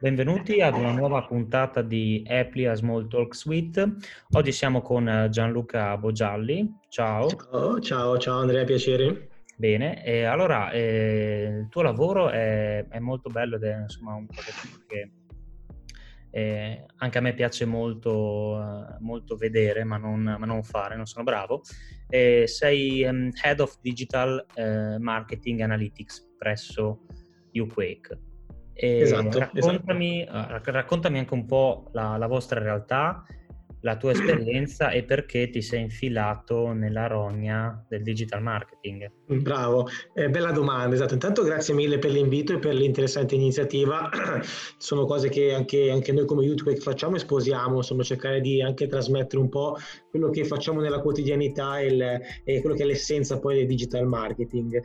benvenuti ad una nuova puntata di Apply a Small Talk Suite. Oggi siamo con eh, Gianluca Bogialli. Ciao. Ciao, ciao, ciao Andrea, piacere. Bene, e allora eh, il tuo lavoro è, è, molto bello ed è insomma un progetto che eh, anche a me piace molto, uh, molto vedere, ma non, ma non, fare, non sono bravo. Eh, sei um, Head of Digital uh, Marketing Analytics presso UQuake. Esatto, raccontami, esatto. raccontami, anche un po' la, la vostra realtà la tua esperienza e perché ti sei infilato nella rogna del digital marketing. Bravo, eh, bella domanda, esatto. Intanto grazie mille per l'invito e per l'interessante iniziativa. Sono cose che anche, anche noi come YouTube facciamo e sposiamo, insomma cercare di anche trasmettere un po' quello che facciamo nella quotidianità e, il, e quello che è l'essenza poi del digital marketing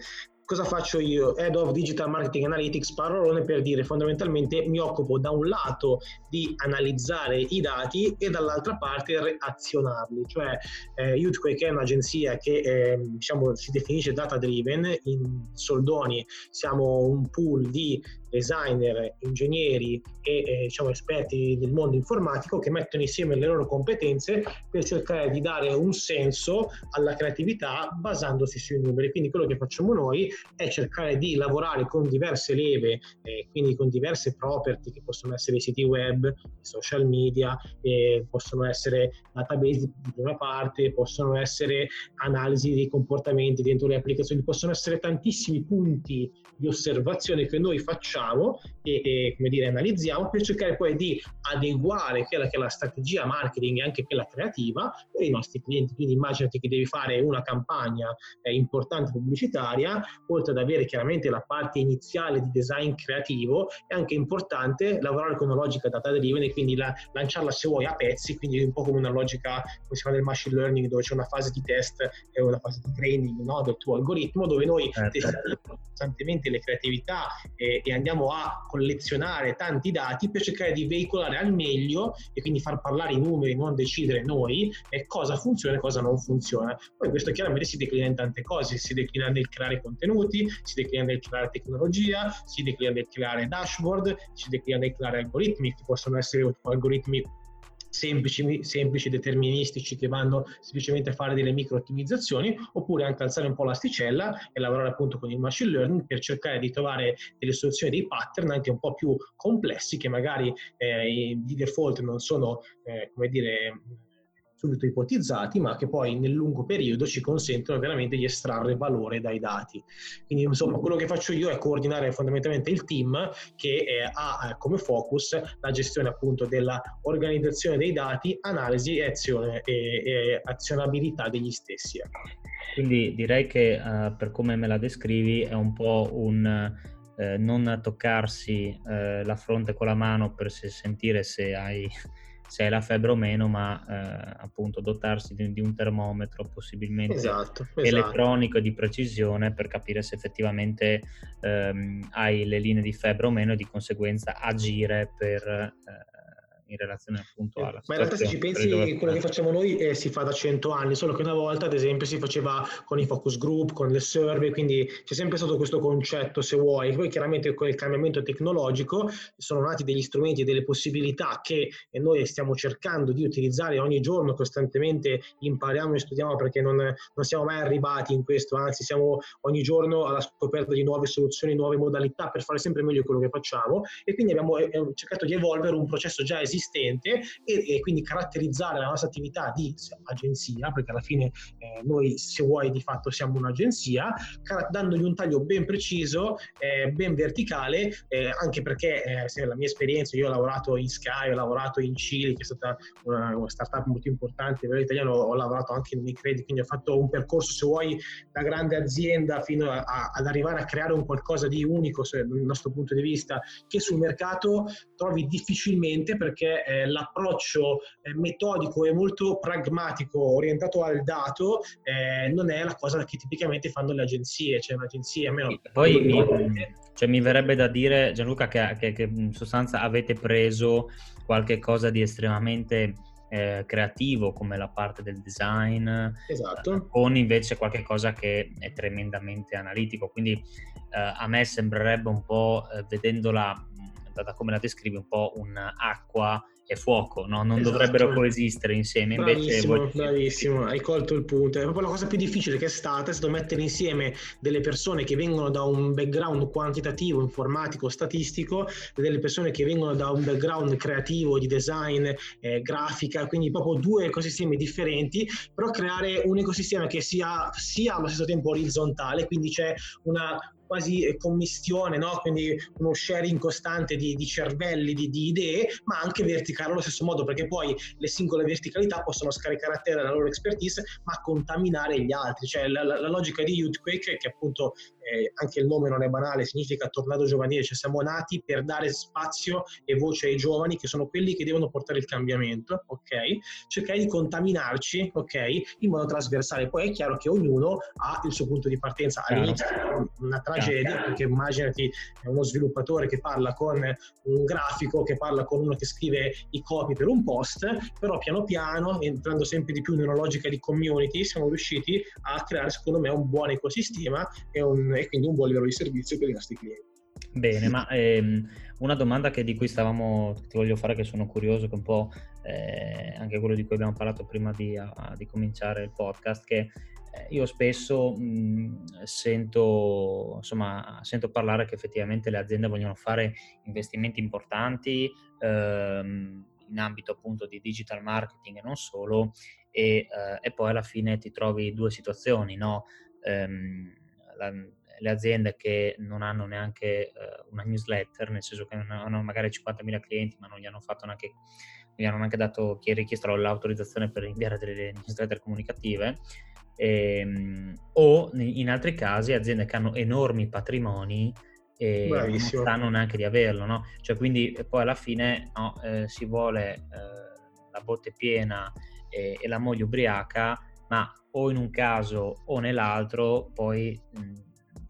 cosa faccio io? Head of Digital Marketing Analytics, parolone per dire fondamentalmente mi occupo da un lato di analizzare i dati e dall'altra parte azionarli, cioè eh, Youthquake è un'agenzia che eh, diciamo, si definisce data driven, in soldoni siamo un pool di designer, ingegneri e eh, diciamo, esperti del mondo informatico che mettono insieme le loro competenze per cercare di dare un senso alla creatività basandosi sui numeri. Quindi quello che facciamo noi è cercare di lavorare con diverse leve, eh, quindi con diverse property che possono essere i siti web, i social media, eh, possono essere database di una parte, possono essere analisi dei comportamenti dentro le applicazioni, possono essere tantissimi punti di osservazione che noi facciamo facciamo e, e, come dire, analizziamo per cercare poi di adeguare quella che è la strategia marketing e anche quella creativa per i nostri clienti. Quindi immaginati che devi fare una campagna eh, importante pubblicitaria, oltre ad avere chiaramente la parte iniziale di design creativo, è anche importante lavorare con una logica data driven e quindi la, lanciarla se vuoi a pezzi, quindi un po' come una logica come si fa nel machine learning dove c'è una fase di test e una fase di training no, del tuo algoritmo dove noi certo. testiamo costantemente le creatività e, e andiamo andiamo a collezionare tanti dati per cercare di veicolare al meglio e quindi far parlare i numeri, non decidere noi cosa funziona e cosa non funziona. Poi questo chiaramente si declina in tante cose, si declina nel creare contenuti, si declina nel creare tecnologia, si declina nel creare dashboard, si declina nel creare algoritmi, che possono essere algoritmi semplici, semplici, deterministici che vanno semplicemente a fare delle micro ottimizzazioni oppure anche alzare un po' l'asticella e lavorare appunto con il machine learning per cercare di trovare delle soluzioni, dei pattern anche un po' più complessi che magari eh, di default non sono, eh, come dire, subito ipotizzati, ma che poi nel lungo periodo ci consentono veramente di estrarre valore dai dati. Quindi insomma quello che faccio io è coordinare fondamentalmente il team che eh, ha eh, come focus la gestione appunto dell'organizzazione dei dati, analisi e, azione, e, e azionabilità degli stessi. Quindi direi che uh, per come me la descrivi è un po' un uh, non toccarsi uh, la fronte con la mano per sentire se hai se hai la febbre o meno, ma eh, appunto dotarsi di, di, un termometro possibilmente esatto, esatto. elettronico di precisione per capire se effettivamente ehm, hai le linee di febbre o meno e di conseguenza agire per eh, in relazione appunto alla Ma in realtà se ci pensi quello che facciamo noi eh, si fa da cento anni, solo che una volta ad esempio si faceva con i focus group, con le survey, quindi c'è sempre stato questo concetto se vuoi, poi chiaramente con il cambiamento tecnologico sono nati degli strumenti e delle possibilità che noi stiamo cercando di utilizzare ogni giorno, costantemente impariamo e studiamo perché non, non siamo mai arrivati in questo, anzi siamo ogni giorno alla scoperta di nuove soluzioni, nuove modalità per fare sempre meglio quello che facciamo. E quindi abbiamo eh, cercato di evolvere un processo già esistente esistente e, e, quindi caratterizzare la nostra attività di agenzia, perché alla fine eh, noi se vuoi di fatto siamo un'agenzia, dandogli un taglio ben preciso, eh, ben verticale, eh, anche perché eh, la mia esperienza, io ho lavorato in Sky, ho lavorato in Cili, che è stata una, una startup molto importante livello italiano, ho lavorato anche in Unicredit, quindi ho fatto un percorso, se vuoi, da grande azienda fino a, a, ad arrivare a creare un qualcosa di unico dal nostro punto di vista, che sul mercato trovi difficilmente perché eh, l'approccio eh, metodico e molto pragmatico, orientato al dato, eh, non è la cosa che tipicamente fanno le agenzie, cioè un'agenzia almeno... Poi mi, cioè, mi verrebbe da dire, Gianluca, che, che, che in sostanza avete preso qualche cosa di estremamente eh, creativo come la parte del design, esatto. con invece qualche cosa che è tremendamente analitico. Quindi eh, a me sembrerebbe un po', eh, vedendola da, da, come la descrivi, un po' un'acqua e fuoco, no? non esatto. dovrebbero coesistere insieme. Bravissimo, Invece bravissimo, hai colto il punto. È proprio la cosa più difficile che è stata, è stato mettere insieme delle persone che vengono da un background quantitativo, informatico, statistico, delle persone che vengono da un background creativo, di design, eh, grafica, quindi proprio due ecosistemi differenti, però creare un ecosistema che sia, sia allo stesso tempo orizzontale, quindi c'è una quasi eh, commistione, no? quindi uno sharing costante di, di cervelli, di, di, idee, ma anche verticale allo stesso modo, perché poi le singole verticalità possono scaricare a terra la loro expertise, ma contaminare gli altri. Cioè la, la, la logica di Youthquake, che appunto eh, anche il nome non è banale, significa tornado giovanile, cioè siamo nati per dare spazio e voce ai giovani, che sono quelli che devono portare il cambiamento, ok? Cercare di contaminarci, ok? In modo trasversale. Poi è chiaro che ognuno ha il suo punto di partenza. All'inizio una tragedia tragedia, perché immaginati uno sviluppatore che parla con un grafico, che parla con uno che scrive i copy per un post, però piano piano, entrando sempre di più in una logica di community, siamo riusciti a creare secondo me un buon ecosistema e, un, e quindi un buon livello di servizio per i nostri clienti. Bene, ma ehm, una domanda che, di cui stavamo, ti voglio fare, che sono curioso, che un po' eh, anche quello di cui abbiamo parlato prima di, a, di cominciare il podcast, che io spesso mh, sento, insomma, sento parlare che effettivamente le aziende vogliono fare investimenti importanti ehm, in ambito appunto di digital marketing e non solo, e, eh, e poi alla fine ti trovi due situazioni, no? ehm, la, le aziende che non hanno neanche uh, una newsletter, nel senso che hanno magari 50.000 clienti ma non gli hanno fatto neanche, gli hanno neanche dato richiesto l'autorizzazione per inviare delle newsletter comunicative, ehm, o in altri casi aziende che hanno enormi patrimoni e Bravissimo. non sanno neanche di averlo, no? Cioè quindi poi alla fine no, eh, si vuole eh, la botte piena e, e, la moglie ubriaca, ma o in un caso o nell'altro poi mh,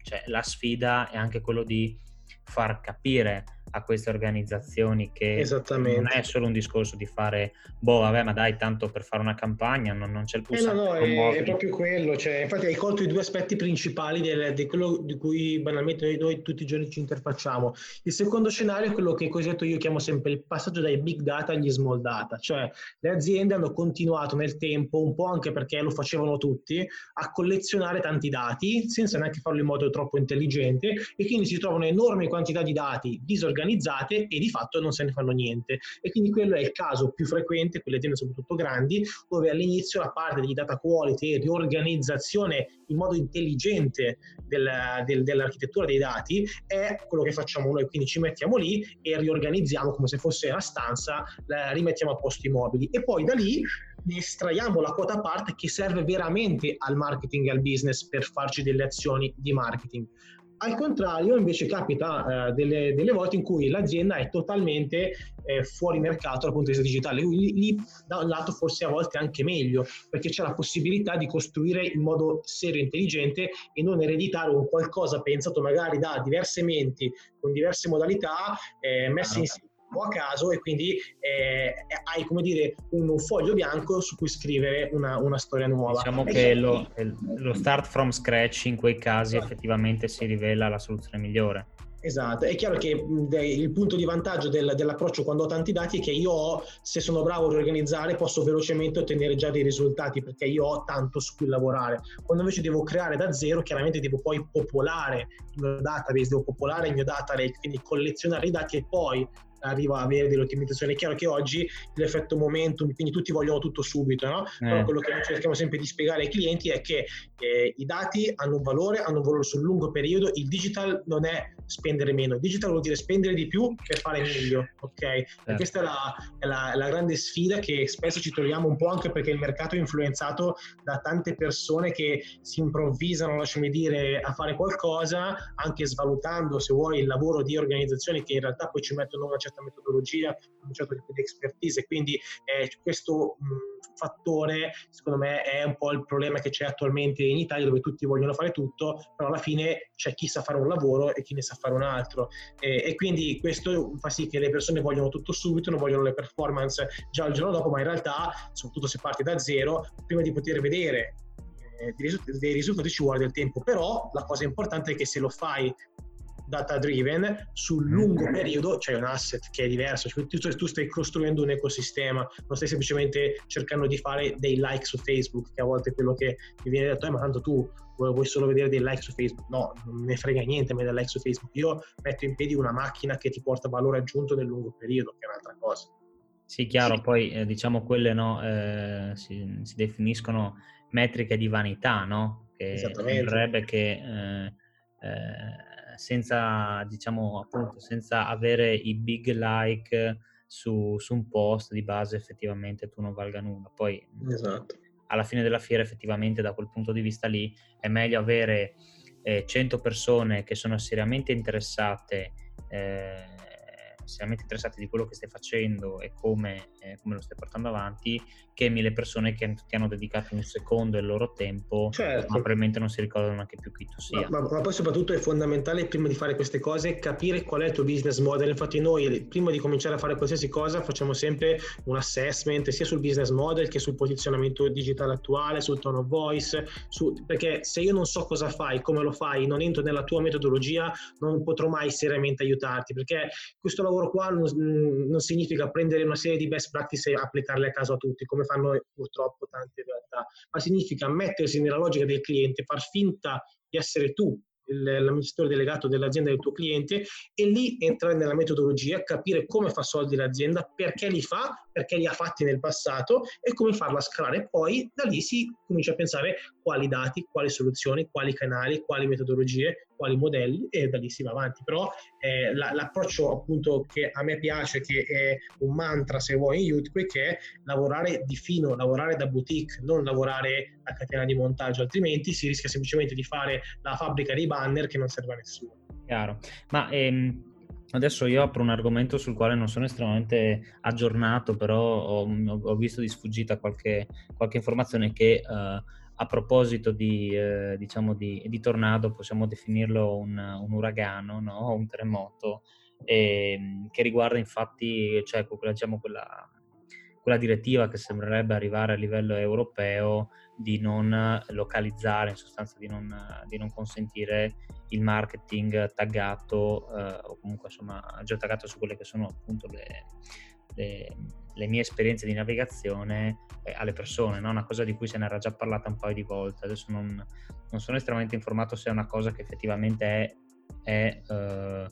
cioè, la sfida è anche quello di far capire a queste organizzazioni che non è solo un discorso di fare, boh, vabbè, ma dai, tanto per fare una campagna non, non c'è il pulsante. Eh no, no, è, è, proprio quello. Cioè, infatti hai colto i due aspetti principali del, di quello di cui banalmente noi, noi, tutti i giorni ci interfacciamo. Il secondo scenario è quello che cosiddetto io chiamo sempre il passaggio dai big data agli small data, cioè le aziende hanno continuato nel tempo, un po' anche perché lo facevano tutti, a collezionare tanti dati senza neanche farlo in modo troppo intelligente e quindi si trovano enormi quantità di dati disorganizzati organizzate e di fatto non se ne fanno niente. E quindi quello è il caso più frequente, quelle aziende soprattutto grandi, dove all'inizio la parte di data quality e riorganizzazione in modo intelligente del, del, dell'architettura dei dati è quello che facciamo noi, quindi ci mettiamo lì e riorganizziamo come se fosse una stanza, la rimettiamo a posto i mobili e poi da lì ne estraiamo la quota parte che serve veramente al marketing e al business per farci delle azioni di marketing. Al contrario, invece, capita eh, delle, delle, volte in cui l'azienda è totalmente eh, fuori mercato dal punto di vista digitale. Lì, lì, da un lato, forse a volte anche meglio, perché c'è la possibilità di costruire in modo serio e intelligente e non ereditare un qualcosa pensato magari da diverse menti, con diverse modalità, eh, messe insieme po' a caso e quindi eh, hai come dire un, un, foglio bianco su cui scrivere una, una storia nuova. Diciamo e che lo, lo, start from scratch in quei casi esatto. effettivamente si rivela la soluzione migliore. Esatto, è chiaro che il punto di vantaggio del, dell'approccio quando ho tanti dati è che io ho, se sono bravo a riorganizzare, posso velocemente ottenere già dei risultati perché io ho tanto su cui lavorare. Quando invece devo creare da zero, chiaramente devo poi popolare il mio database, devo popolare il mio data lake, quindi collezionare i dati e poi arriva a avere delle ottimizzazioni. È chiaro che oggi l'effetto momentum, quindi tutti vogliono tutto subito, no? Eh. Però quello che noi cerchiamo sempre di spiegare ai clienti è che eh, i dati hanno un valore, hanno un valore sul lungo periodo, il digital non è spendere meno, il digital vuol dire spendere di più per fare meglio, ok? E certo. questa è, la, è la, la grande sfida che spesso ci troviamo un po' anche perché il mercato è influenzato da tante persone che si improvvisano, lasciami dire, a fare qualcosa, anche svalutando, se vuoi, il lavoro di organizzazioni che in realtà poi ci mettono una certa certa metodologia, un certo tipo di expertise, quindi eh, questo mh, fattore secondo me è un po' il problema che c'è attualmente in Italia dove tutti vogliono fare tutto, però alla fine c'è chi sa fare un lavoro e chi ne sa fare un altro. E, e quindi questo fa sì che le persone vogliono tutto subito, non vogliono le performance già il giorno dopo, ma in realtà, soprattutto se parti da zero, prima di poter vedere eh, dei risultati ci vuole del tempo, però la cosa importante è che se lo fai data driven, sul lungo periodo c'è un asset che è diverso, cioè, tu, tu, stai costruendo un ecosistema, non stai semplicemente cercando di fare dei like su Facebook, che a volte è quello che mi viene detto, eh, ma tanto tu vuoi solo vedere dei like su Facebook. No, non ne frega niente a me del like su Facebook. Io metto in piedi una macchina che ti porta valore aggiunto nel lungo periodo, che è un'altra cosa. Sì, chiaro, poi eh, diciamo quelle no, eh, si, si, definiscono metriche di vanità, no? Che sembrerebbe che eh, eh, senza, diciamo, appunto, senza avere i big like su, su, un post di base effettivamente tu non valga nulla. Poi esatto. alla fine della fiera effettivamente da quel punto di vista lì è meglio avere eh, 100 persone che sono seriamente interessate eh, seriamente interessati di quello che stai facendo e come, eh, come lo stai portando avanti, che mille persone che ti hanno dedicato un secondo del loro tempo, certo. ma probabilmente non si ricordano neanche più chi tu sia. Ma, ma, ma, poi soprattutto è fondamentale prima di fare queste cose capire qual è il tuo business model. Infatti noi prima di cominciare a fare qualsiasi cosa facciamo sempre un assessment sia sul business model che sul posizionamento digitale attuale, sul tone of voice, su, perché se io non so cosa fai, come lo fai, non entro nella tua metodologia, non potrò mai seriamente aiutarti, perché questo lavoro lavoro qua non, non, significa prendere una serie di best practice e applicarle a caso a tutti, come fanno purtroppo tante realtà, ma significa mettersi nella logica del cliente, far finta di essere tu l'amministratore delegato dell'azienda del tuo cliente e lì entrare nella metodologia, capire come fa soldi l'azienda, perché li fa, perché li ha fatti nel passato e come farla scalare. Poi da lì si comincia a pensare quali dati, quali soluzioni, quali canali, quali metodologie, quali modelli e da lì si va avanti. Però eh, la, l'approccio appunto che a me piace, che è un mantra se vuoi in YouTube, che è lavorare di fino, lavorare da boutique, non lavorare a catena di montaggio, altrimenti si rischia semplicemente di fare la fabbrica dei banner che non serve a nessuno. Chiaro, ma ehm, adesso io apro un argomento sul quale non sono estremamente aggiornato, però ho, ho visto di sfuggita qualche, qualche informazione che... Uh, a proposito di, eh, diciamo di, di, tornado, possiamo definirlo un, un uragano, no? un terremoto, e, ehm, che riguarda infatti cioè, diciamo, quella, quella direttiva che sembrerebbe arrivare a livello europeo di non localizzare, in sostanza di non, di non consentire il marketing taggato eh, o comunque insomma geotaggato su quelle che sono appunto le, le, le mie esperienze di navigazione eh, alle persone, no? una cosa di cui se ne era già parlata un paio di volte, adesso non, non sono estremamente informato se è una cosa che effettivamente è, è Ehm,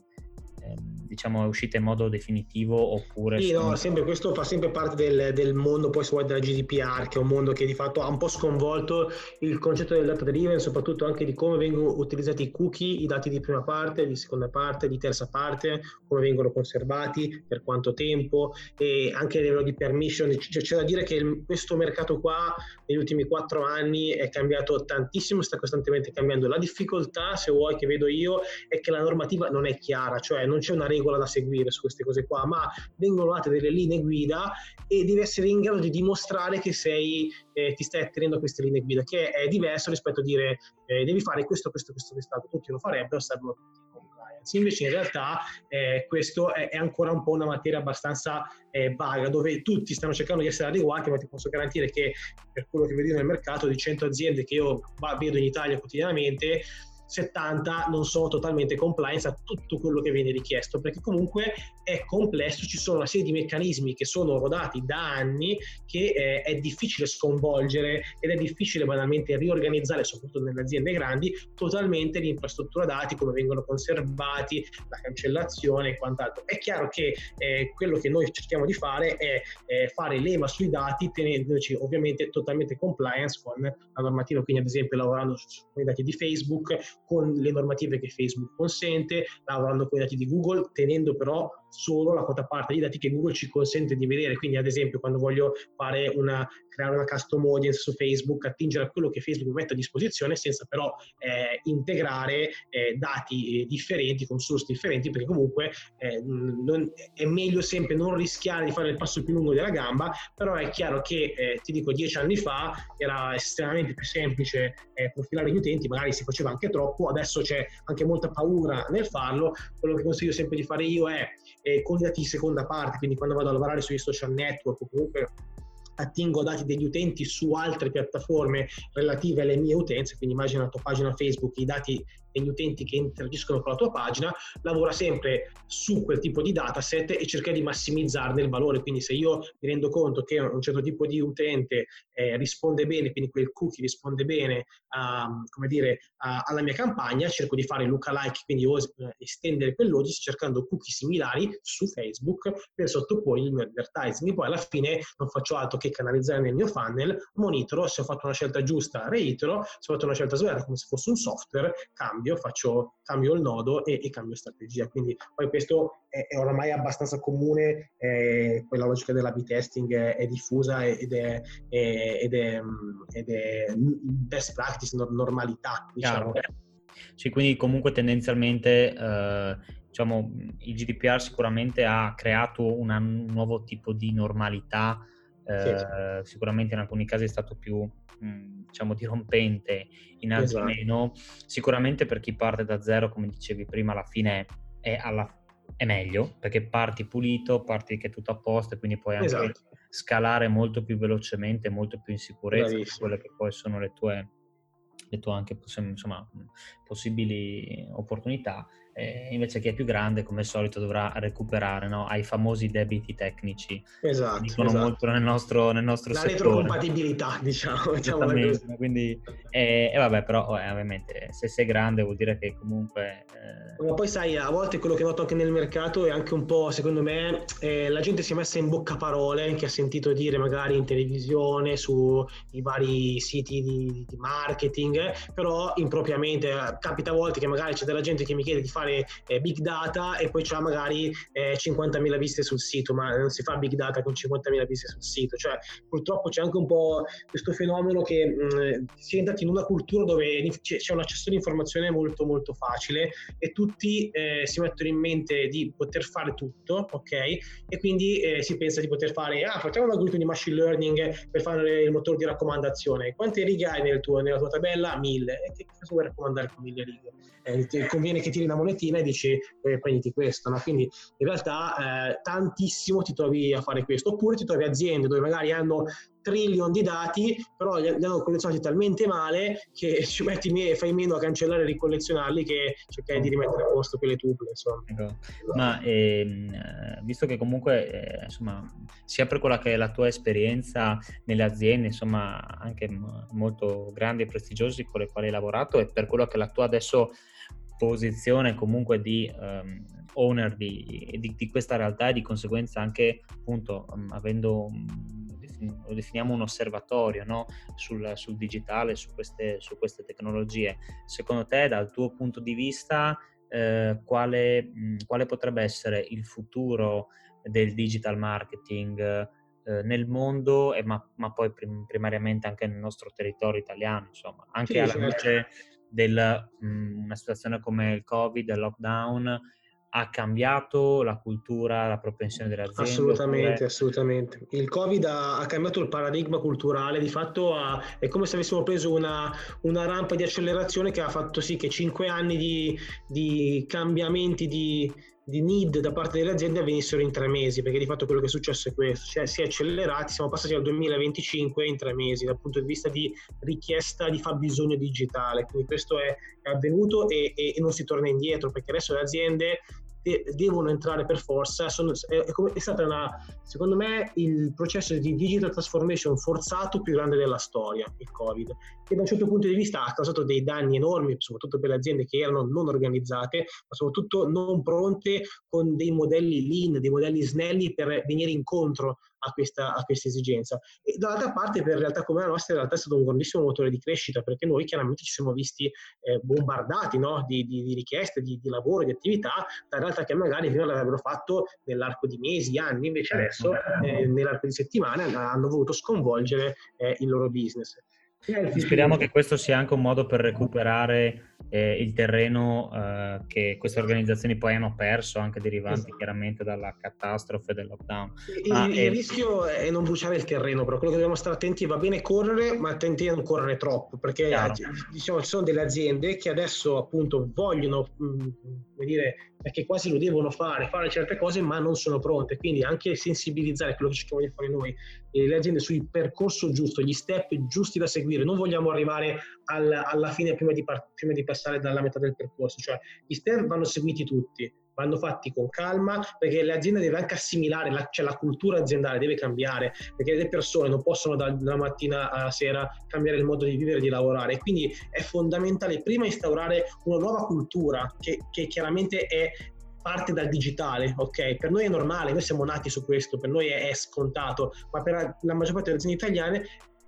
diciamo è uscita in modo definitivo oppure... Sì, no, sempre, questo fa sempre parte del, del mondo poi se vuoi della GDPR che è un mondo che di fatto ha un po' sconvolto il concetto del data driven soprattutto anche di come vengono utilizzati i cookie, i dati di prima parte, di seconda parte, di terza parte, come vengono conservati, per quanto tempo e anche a livello di permission, c'è, c'è da dire che il, questo mercato qua negli ultimi quattro anni è cambiato tantissimo, sta costantemente cambiando. La difficoltà se vuoi che vedo io è che la normativa non è chiara, cioè non c'è una regola da seguire su queste cose qua, ma vengono date delle linee guida e devi essere in grado di dimostrare che sei, eh, ti stai attenendo a queste linee guida, che è diverso rispetto a dire eh, devi fare questo, questo, questo, questo, tutti lo farebbero, servono tutti compliance. Invece in realtà eh, questo è, è, ancora un po' una materia abbastanza eh, vaga, dove tutti stanno cercando di essere adeguati, ma ti posso garantire che per quello che vedo nel mercato, di 100 aziende che io vedo in Italia quotidianamente, 70 non sono totalmente compliance a tutto quello che viene richiesto, perché comunque è complesso, ci sono una serie di meccanismi che sono rodati da anni che eh, è difficile sconvolgere ed è difficile banalmente riorganizzare, soprattutto nelle aziende grandi, totalmente l'infrastruttura dati, come vengono conservati, la cancellazione e quant'altro. È chiaro che eh, quello che noi cerchiamo di fare è eh, fare leva sui dati tenendoci ovviamente totalmente compliance con la normativa, quindi ad esempio lavorando con i dati di Facebook con le normative che Facebook consente, lavorando con i dati di Google, tenendo però solo la quota parte dei dati che Google ci consente di vedere. Quindi, ad esempio, quando voglio una, creare una custom audience su Facebook, attingere a quello che Facebook mette a disposizione senza però eh, integrare eh, dati eh, differenti con source differenti, perché comunque eh, non, è meglio sempre non rischiare di fare il passo più lungo della gamba, però è chiaro che eh, ti dico dieci anni fa era estremamente più semplice eh, profilare gli utenti, magari si faceva anche troppo, adesso c'è anche molta paura nel farlo. Quello che consiglio sempre di fare io è eh, con i dati di seconda parte, quindi quando vado a lavorare sui social network o comunque attingo dati degli utenti su altre piattaforme relative alle mie utenze, quindi immagina la tua pagina Facebook, i dati degli utenti che interagiscono con la tua pagina, lavora sempre su quel tipo di dataset e cerca di massimizzarne il valore. Quindi se io mi rendo conto che un certo tipo di utente eh, risponde bene, quindi quel cookie risponde bene a, come dire, a, alla mia campagna, cerco di fare lookalike, quindi eh, estendere quell'audience cercando cookie similari su Facebook per sottoporre il mio advertising. Poi alla fine non faccio altro che canalizzare nel mio funnel, monitoro se ho fatto una scelta giusta, reitero, se ho fatto una scelta sbagliata come se fosse un software, cambio cambio, faccio, cambio il nodo e, e cambio strategia. Quindi poi questo è, è oramai abbastanza comune, eh, poi la logica dell'A-B testing è, è diffusa ed è, ed, è, ed è best practice, normalità. Diciamo. Sì, quindi comunque tendenzialmente eh, diciamo, il GDPR sicuramente ha creato una, un nuovo tipo di normalità, eh, sì. sicuramente in alcuni casi è stato più diciamo dirompente, in altri esatto. meno. Sicuramente per chi parte da zero, come dicevi prima, alla fine è, alla, è meglio perché parti pulito, parti che è tutto a posto e quindi puoi anche esatto. scalare molto più velocemente, molto più in sicurezza di quelle che poi sono le tue, le tue anche insomma, possibili opportunità eh, invece chi è più grande come al solito dovrà recuperare no? ai famosi debiti tecnici esatto, dicono esatto. molto nel nostro, nel nostro la settore retrocompatibilità diciamo, diciamo quindi e eh, eh, vabbè però eh, ovviamente se sei grande vuol dire che comunque eh... ma poi sai a volte quello che noto anche nel mercato è anche un po' secondo me eh, la gente si è messa in bocca parole che ha sentito dire magari in televisione sui vari siti di, di marketing però impropriamente capita a volte che magari c'è della gente che mi chiede di fare fare eh, big data e poi c'ha magari eh, 50.000 viste sul sito, ma non si fa big data con 50.000 viste sul sito. Cioè, purtroppo c'è anche un po' questo fenomeno che mh, si è entrati in una cultura dove c'è un accesso all'informazione molto molto facile e tutti eh, si mettono in mente di poter fare tutto, ok? E quindi eh, si pensa di poter fare, ah, facciamo un algoritmo di machine learning per fare il motore di raccomandazione. Quante righe hai nel tuo, nella tua tabella? Mille. E che cosa vuoi raccomandare con mille righe? Eh, conviene che tiri una moneta monetina e dici eh, prenditi questo. No? Quindi in realtà eh, tantissimo ti trovi a fare questo, oppure ti trovi aziende dove magari hanno trillion di dati, però li, hanno collezionati talmente male che ci metti me, fai meno a cancellare e ricollezionarli che cercare di rimettere a posto quelle tuple. Insomma. Ecco. Ma ehm, visto che comunque eh, insomma, sia per quella che è la tua esperienza nelle aziende, insomma, anche molto grandi e prestigiose con le quali hai lavorato, e per quello che la tua adesso posizione comunque di um, owner di, di, di, questa realtà e di conseguenza anche appunto um, avendo lo definiamo un osservatorio no? sul, sul, digitale, su queste, su queste, tecnologie. Secondo te, dal tuo punto di vista, eh, quale, mh, quale, potrebbe essere il futuro del digital marketing eh, nel mondo, e ma, ma, poi prim- primariamente anche nel nostro territorio italiano, insomma, anche sì, alla luce di mhmm, una situazione come il Covid, il lockdown, ha cambiato la cultura, la propensione delle aziende? Assolutamente, oppure... assolutamente. Il Covid ha, ha, cambiato il paradigma culturale, di fatto ha, è come se avessimo preso una, una, rampa di accelerazione che ha fatto sì che cinque anni di, di cambiamenti di, di need da parte delle aziende avvenissero in tre mesi, perché di fatto quello che è successo è questo, cioè si è accelerati, siamo passati al 2025 in tre mesi dal punto di vista di richiesta di fabbisogno digitale, quindi questo è, avvenuto e, e, non si torna indietro, perché adesso le aziende de- devono entrare per forza. Sono, è, è, stata una, secondo me, il processo di digital transformation forzato più grande della storia, il Covid, che da un certo punto di vista ha causato dei danni enormi, soprattutto per le aziende che erano non organizzate, ma soprattutto non pronte con dei modelli lean, dei modelli snelli per venire incontro a questa, a questa esigenza. E dall'altra parte, per realtà come la nostra, in realtà è stato un grandissimo motore di crescita, perché noi chiaramente ci siamo visti eh, bombardati no? di, di, di, richieste, di, di, lavoro, di attività, da realtà che magari prima l'avrebbero fatto nell'arco di mesi, anni, invece adesso eh, nell'arco di settimane hanno voluto sconvolgere eh, il loro business. Speriamo che questo sia anche un modo per recuperare eh, il terreno eh, che queste organizzazioni poi hanno perso, anche derivanti esatto. chiaramente dalla catastrofe del lockdown. Il, ah, il e... rischio è non bruciare il terreno, però quello che dobbiamo stare attenti va bene correre, ma attenti a non correre troppo, perché diciamo, ci sono delle aziende che adesso appunto vogliono mh, dire, perché quasi lo devono fare, fare certe cose ma non sono pronte, quindi anche sensibilizzare quello che cerchiamo di fare noi, le aziende sul percorso giusto, gli step giusti da seguire, non vogliamo arrivare al, alla fine prima di, prima di passare dalla metà del percorso, cioè gli step vanno seguiti tutti, vanno fatti con calma perché le aziende devono anche assimilare, la, cioè la cultura aziendale deve cambiare perché le persone non possono da, dalla mattina alla sera cambiare il modo di vivere e di lavorare. Quindi è fondamentale prima instaurare una nuova cultura che, che chiaramente è parte dal digitale, ok? Per noi è normale, noi siamo nati su questo, per noi è scontato, ma per la maggior parte delle aziende italiane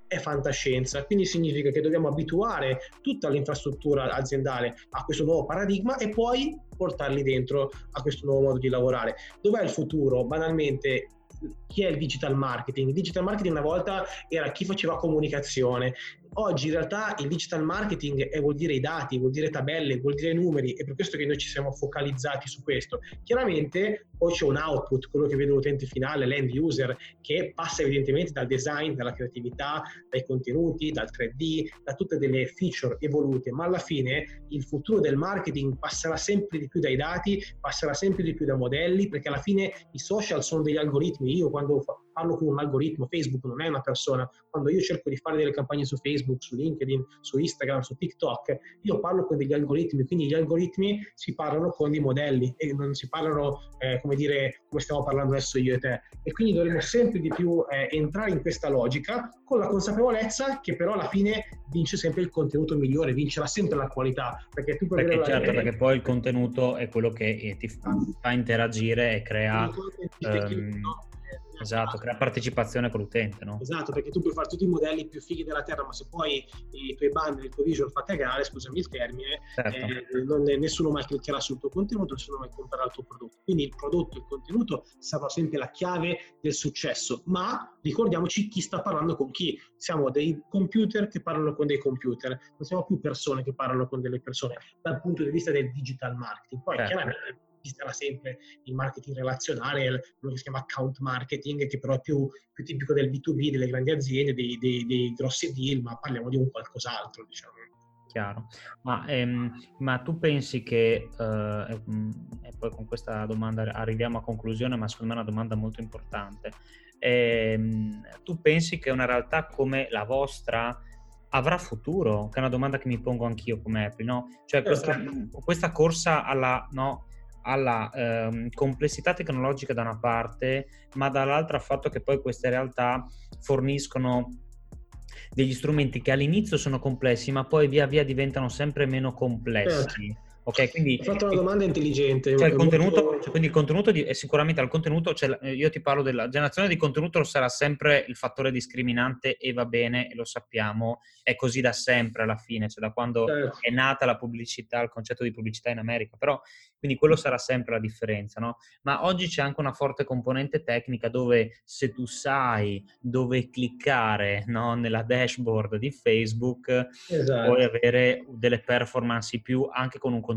è fantascienza, quindi significa che dobbiamo abituare tutta l'infrastruttura aziendale a questo nuovo paradigma e poi portarli dentro a questo nuovo modo di lavorare. Dov'è il futuro? Banalmente chi è il digital marketing? Il digital marketing una volta era chi faceva comunicazione, Oggi in realtà il digital marketing è, vuol dire i dati, vuol dire tabelle, vuol dire numeri, è per questo che noi ci siamo focalizzati su questo. Chiaramente poi c'è un output, quello che vede l'utente finale, l'end user, che passa evidentemente dal design, dalla creatività, dai contenuti, dal 3D, da tutte delle feature evolute, ma alla fine il futuro del marketing passerà sempre di più dai dati, passerà sempre di più da modelli, perché alla fine i social sono degli algoritmi. Io quando parlo con un algoritmo, Facebook non è una persona, quando io cerco di fare delle campagne su Facebook, su LinkedIn, su Instagram, su TikTok, io parlo con degli algoritmi, quindi gli algoritmi si parlano con dei modelli e non si parlano, eh, come dire, come stiamo parlando adesso io e te. E quindi dovremo sempre di più eh, entrare in questa logica con la consapevolezza che però alla fine vince sempre il contenuto migliore, vincerà sempre la qualità. Perché, tu perché certo, perché poi il contenuto è quello che eh, ti fa interagire e crea... Um, Esatto, crea partecipazione con l'utente, no? Esatto, perché tu puoi fare tutti i modelli più fighi della Terra, ma se poi i tuoi banner, il tuo visual fa cagare, scusami il termine, certo. eh, non, nessuno mai cliccherà sul tuo contenuto, nessuno mai comprerà il tuo prodotto. Quindi il prodotto, il contenuto sarà sempre la chiave del successo, ma ricordiamoci chi sta parlando con chi. Siamo dei computer che parlano con dei computer, non siamo più persone che parlano con delle persone dal punto di vista del digital marketing. Poi certo. chiaramente esisterà sempre il marketing relazionale, quello che si chiama account marketing, che però è più, più tipico del B2B, delle grandi aziende, dei, dei, dei, grossi deal, ma parliamo di un qualcos'altro, diciamo. Chiaro, ma, ehm, ma tu pensi che, eh, e poi con questa domanda arriviamo a conclusione, ma secondo me è una domanda molto importante, ehm, tu pensi che una realtà come la vostra avrà futuro? Che è una domanda che mi pongo anch'io come Apple, no? Cioè questa, questa corsa alla, no, alla ehm, complessità tecnologica da una parte, ma dall'altra al fatto che poi queste realtà forniscono degli strumenti che all'inizio sono complessi, ma poi via via diventano sempre meno complessi. Ok, quindi... Hai fatto una domanda intelligente. Cioè il contenuto, molto... cioè quindi il contenuto di, sicuramente al contenuto, cioè io ti parlo della generazione di contenuto sarà sempre il fattore discriminante e va bene, e lo sappiamo, è così da sempre alla fine, cioè da quando certo. è nata la pubblicità, il concetto di pubblicità in America, però quindi quello sarà sempre la differenza, no? Ma oggi c'è anche una forte componente tecnica dove se tu sai dove cliccare no? nella dashboard di Facebook, esatto. puoi avere delle performance più anche con un contenuto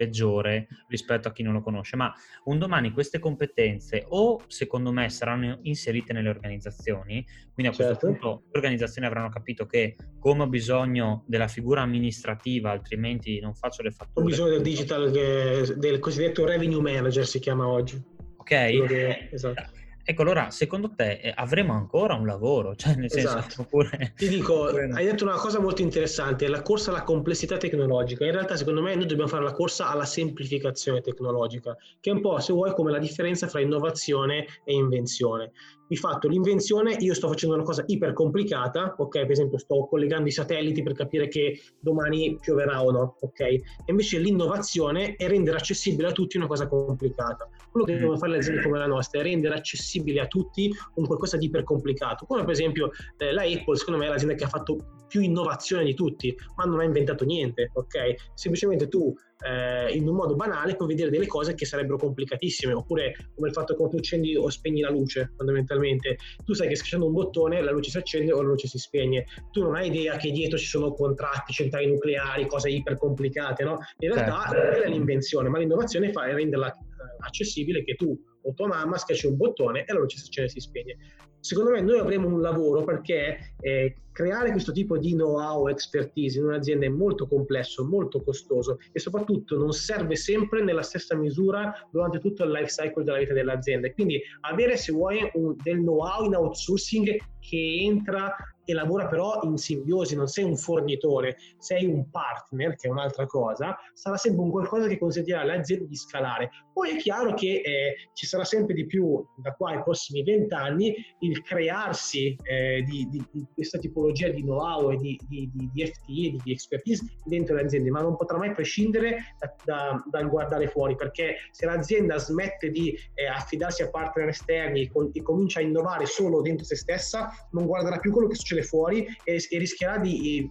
peggiore rispetto a chi non lo conosce, ma un domani queste competenze o secondo me saranno inserite nelle organizzazioni, quindi a questo certo. punto le organizzazioni avranno capito che come ho bisogno della figura amministrativa, altrimenti non faccio le fatture. Ho bisogno del digital, del cosiddetto revenue manager si chiama oggi. Ok, che, esatto. Ecco, allora, secondo te eh, avremo ancora un lavoro? Cioè, nel senso, esatto. oppure... Ti dico, hai detto una cosa molto interessante, la corsa alla complessità tecnologica. In realtà, secondo me, noi dobbiamo fare la corsa alla semplificazione tecnologica, che è un po', se vuoi, come la differenza fra innovazione e invenzione di fatto l'invenzione, io sto facendo una cosa iper complicata, ok? Per esempio sto collegando i satelliti per capire che domani pioverà o no, ok? E invece l'innovazione è rendere accessibile a tutti una cosa complicata. Quello che mm. devono fare le aziende come la nostra è rendere accessibile a tutti un qualcosa di iper complicato. Come per esempio eh, la Apple, secondo me è l'azienda che ha fatto più innovazione di tutti, ma non ha inventato niente, ok? Semplicemente tu eh, in un modo banale puoi vedere delle cose che sarebbero complicatissime, oppure come il fatto che tu accendi o spegni la luce, fondamentalmente. Tu sai che schiacciando un bottone la luce si accende o la luce si spegne. Tu non hai idea che dietro ci sono contratti, centrali nucleari, cose iper complicate, no? In realtà certo. è l'invenzione, ma l'innovazione fa renderla eh, accessibile che tu o tua mamma, schiacci un bottone e la luce si si spegne. Secondo me noi avremo un lavoro perché eh, creare questo tipo di know-how expertise in un'azienda è molto complesso, molto costoso e soprattutto non serve sempre nella stessa misura durante tutto il life cycle della vita dell'azienda. Quindi avere, se vuoi, un, del know-how in outsourcing che entra e lavora però in simbiosi, non sei un fornitore, sei un partner, che è un'altra cosa, sarà sempre un qualcosa che consentirà all'azienda di scalare. Poi è chiaro che eh, ci sarà sempre di più, da qua ai prossimi vent'anni, il crearsi eh, di, di, di, questa tipologia di know-how e di, di, di FTE, di, expertise dentro le aziende, ma non potrà mai prescindere da, da, dal guardare fuori, perché se l'azienda smette di eh, affidarsi a partner esterni e, con, e comincia a innovare solo dentro se stessa, non guarderà più quello che succede fuori e, e rischierà di,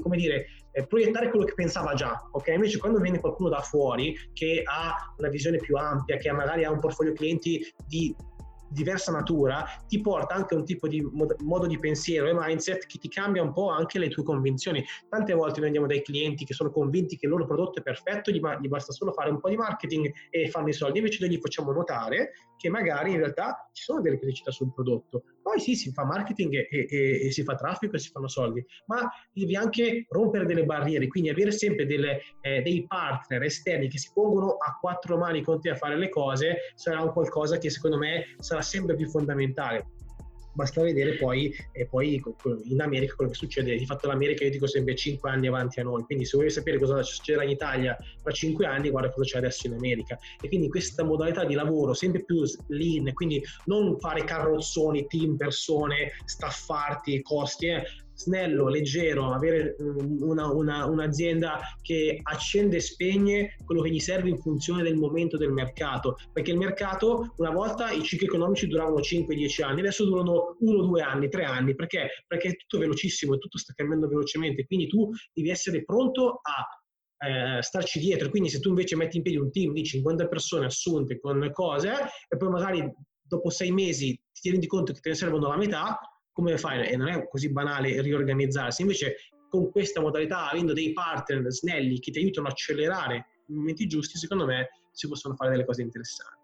come dire, eh, proiettare quello che pensava già, ok? Invece quando viene qualcuno da fuori che ha una visione più ampia, che magari ha un portfolio clienti di diversa natura, ti porta anche un tipo di mod- modo di pensiero e mindset che ti cambia un po' anche le tue convinzioni. Tante volte noi andiamo dai clienti che sono convinti che il loro prodotto è perfetto, gli basta solo fare un po' di marketing e fanno i soldi, invece noi gli facciamo notare che magari in realtà ci sono delle criticità sul prodotto. Poi sì, si fa marketing e, e, e si fa traffico e si fanno soldi, ma devi anche rompere delle barriere, quindi avere sempre delle, eh, dei partner esterni che si pongono a quattro mani con te a fare le cose sarà un qualcosa che secondo me sarà sempre più fondamentale basta vedere poi, e poi in America quello che succede. Di fatto l'America io dico sempre 5 anni avanti a noi, quindi se vuoi sapere cosa succederà in Italia tra 5 anni, guarda cosa c'è adesso in America. E quindi questa modalità di lavoro sempre più lean, quindi non fare carrozzoni, team, persone, staffarti, costi, eh, snello, leggero, avere mm, una, una, un'azienda che accende e spegne quello che gli serve in funzione del momento del mercato, perché il mercato una volta i cicli economici duravano 5-10 anni, adesso durano 1-2 anni, 3 anni, perché? Perché è tutto velocissimo, tutto sta cambiando velocemente, quindi tu devi essere pronto a eh, starci dietro. Quindi, se tu invece metti in piedi un team di 50 persone assunte con cose e poi magari dopo sei mesi ti rendi conto che te ne servono la metà, come fai? E non è così banale riorganizzarsi. Invece, con questa modalità, avendo dei partner snelli che ti aiutano a accelerare i momenti giusti, secondo me si possono fare delle cose interessanti.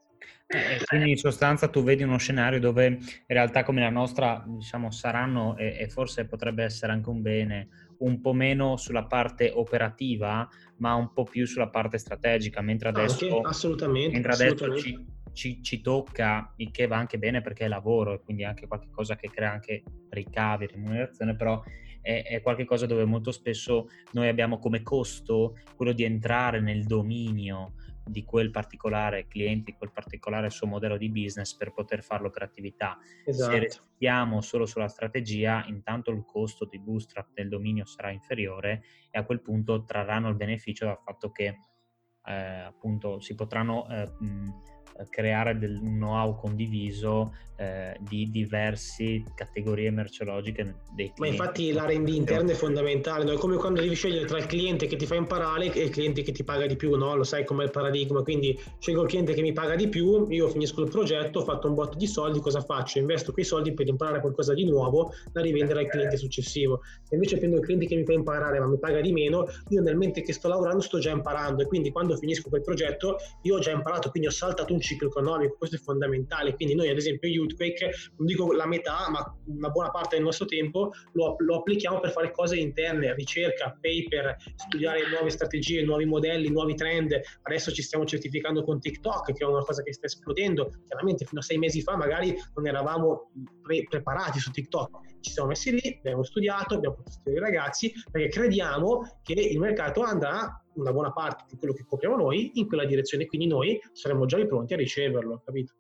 Eh, quindi in sostanza tu vedi uno scenario dove in realtà come la nostra diciamo saranno e, e, forse potrebbe essere anche un bene un po' meno sulla parte operativa ma un po' più sulla parte strategica mentre adesso, anche, assolutamente, mentre adesso ci, ci, ci, tocca, il che va anche bene perché è lavoro e quindi anche qualcosa che crea anche ricavi, remunerazione, però è, è qualcosa dove molto spesso noi abbiamo come costo quello di entrare nel dominio di quel particolare cliente, di quel particolare suo modello di business per poter fare l'operatività. Esatto. Se restiamo solo sulla strategia, intanto il costo di bootstrap del dominio sarà inferiore e a quel punto trarranno il beneficio dal fatto che eh, appunto si potranno eh, mh, creare del know-how condiviso eh, di diverse categorie merceologiche dei clienti. Ma infatti l'R&D interno è fondamentale, no? è come quando devi scegliere tra il cliente che ti fa imparare e il cliente che ti paga di più, no? lo sai com'è il paradigma, quindi scelgo il cliente che mi paga di più, io finisco il progetto, ho fatto un botto di soldi, cosa faccio? Investo quei soldi per imparare qualcosa di nuovo da rivendere al cliente successivo. Se invece prendo il cliente che mi fa imparare ma mi paga di meno, io nel mente che sto lavorando sto già imparando e quindi quando finisco quel progetto io ho già imparato, quindi ho saltato un ciclo economico, questo è fondamentale. Quindi noi ad esempio Youthquake, non dico la metà, ma una buona parte del nostro tempo lo, lo applichiamo per fare cose interne, ricerca, paper, studiare nuove strategie, nuovi modelli, nuovi trend. Adesso ci stiamo certificando con TikTok, che è una cosa che sta esplodendo. Chiaramente fino a sei mesi fa magari non eravamo pre- preparati su TikTok. Ci siamo messi lì, abbiamo studiato, abbiamo portato i ragazzi, perché crediamo che il mercato andrà una buona parte di quello che copriamo noi in quella direzione, quindi noi saremo già pronti a riceverlo, capito?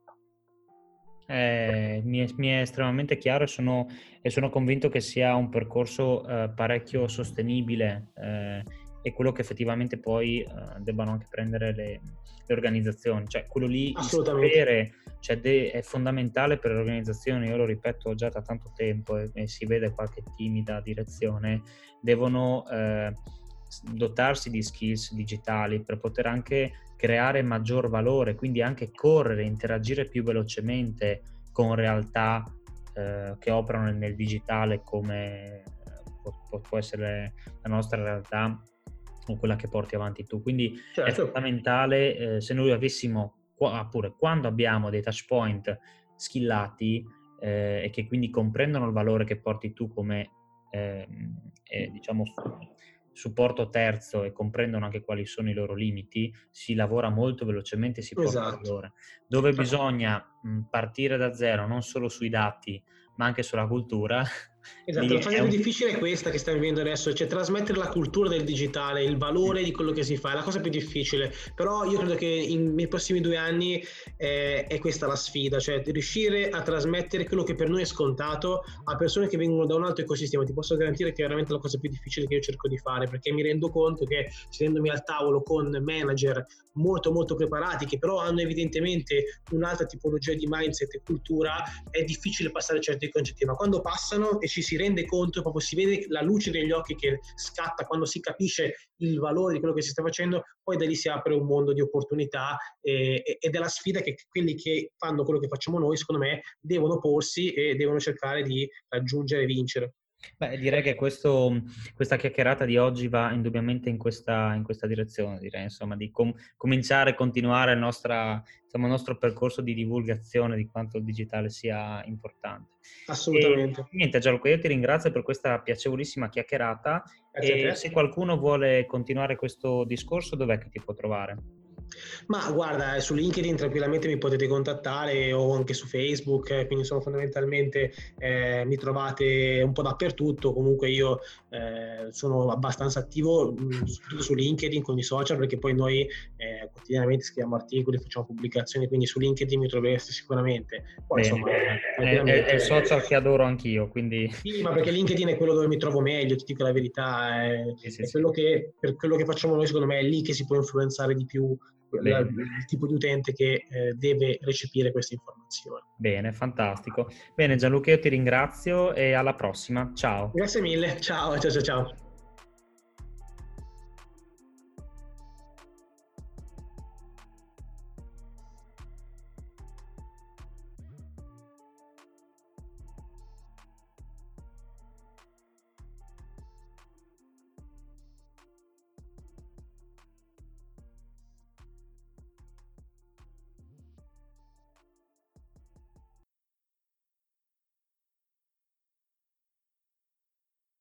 Eh, mi, è, mi, è, estremamente chiaro e sono, e sono, convinto che sia un percorso eh, parecchio sostenibile eh, e quello che effettivamente poi eh, debbano anche prendere le, le, organizzazioni. Cioè, quello lì sapere cioè, de, è fondamentale per le organizzazioni, io lo ripeto già da tanto tempo e, e si vede qualche timida direzione, devono eh, dotarsi di skills digitali per poter anche creare maggior valore, quindi anche correre, interagire più velocemente con realtà eh, che operano nel digitale come può, può, essere la nostra realtà o quella che porti avanti tu. Quindi certo. è fondamentale eh, se noi avessimo oppure quando abbiamo dei touch point skillati eh, e che quindi comprendono il valore che porti tu come eh, eh, diciamo supporto terzo e comprendono anche quali sono i loro limiti, si lavora molto velocemente e si porta esatto. valore. Dove bisogna mh, partire da zero, non solo sui dati, ma anche sulla cultura, Esatto, la fase più difficile è questa che stiamo vivendo adesso, cioè trasmettere la cultura del digitale, il valore di quello che si fa, è la cosa più difficile, però io credo che in, nei prossimi due anni eh, è questa la sfida, cioè riuscire a trasmettere quello che per noi è scontato a persone che vengono da un altro ecosistema, ti posso garantire che è veramente la cosa più difficile che io cerco di fare, perché mi rendo conto che sedendomi al tavolo con manager molto molto preparati, che però hanno evidentemente un'altra tipologia di mindset e cultura, è difficile passare certi concetti, ma quando passano e ci si rende conto, proprio si vede la luce negli occhi che scatta quando si capisce il valore di quello che si sta facendo, poi da lì si apre un mondo di opportunità eh, ed è la sfida che quelli che fanno quello che facciamo noi, secondo me, devono porsi e devono cercare di raggiungere e vincere. Beh, direi che questo, questa chiacchierata di oggi va indubbiamente in questa, in questa direzione, direi, insomma, di com- cominciare e continuare il, nostra, insomma, il, nostro percorso di divulgazione di quanto il digitale sia importante. Assolutamente. E, niente, Gianluca, io ti ringrazio per questa piacevolissima chiacchierata Grazie e se qualcuno vuole continuare questo discorso, dov'è che ti può trovare? Ma guarda, su LinkedIn tranquillamente mi potete contattare o anche su Facebook, eh, quindi sono fondamentalmente eh, mi trovate un po' dappertutto. Comunque io eh, sono abbastanza attivo mm, soprattutto su LinkedIn con i social perché poi noi eh, quotidianamente scriviamo articoli, facciamo pubblicazioni, quindi su LinkedIn mi trovereste sicuramente. Poi, Bene, insomma, è, è, è, il social che adoro anch'io, quindi... Sì, ma perché LinkedIn è quello dove mi trovo meglio, ti dico la verità, è, sì, sì, è quello sì. che per quello che facciamo noi secondo me è lì che si può influenzare di più la, il tipo di utente che eh, deve recepire queste informazioni. Bene, fantastico. Bene Gianluca, io ti ringrazio e alla prossima. Ciao. Grazie mille, ciao, ciao, ciao. ciao.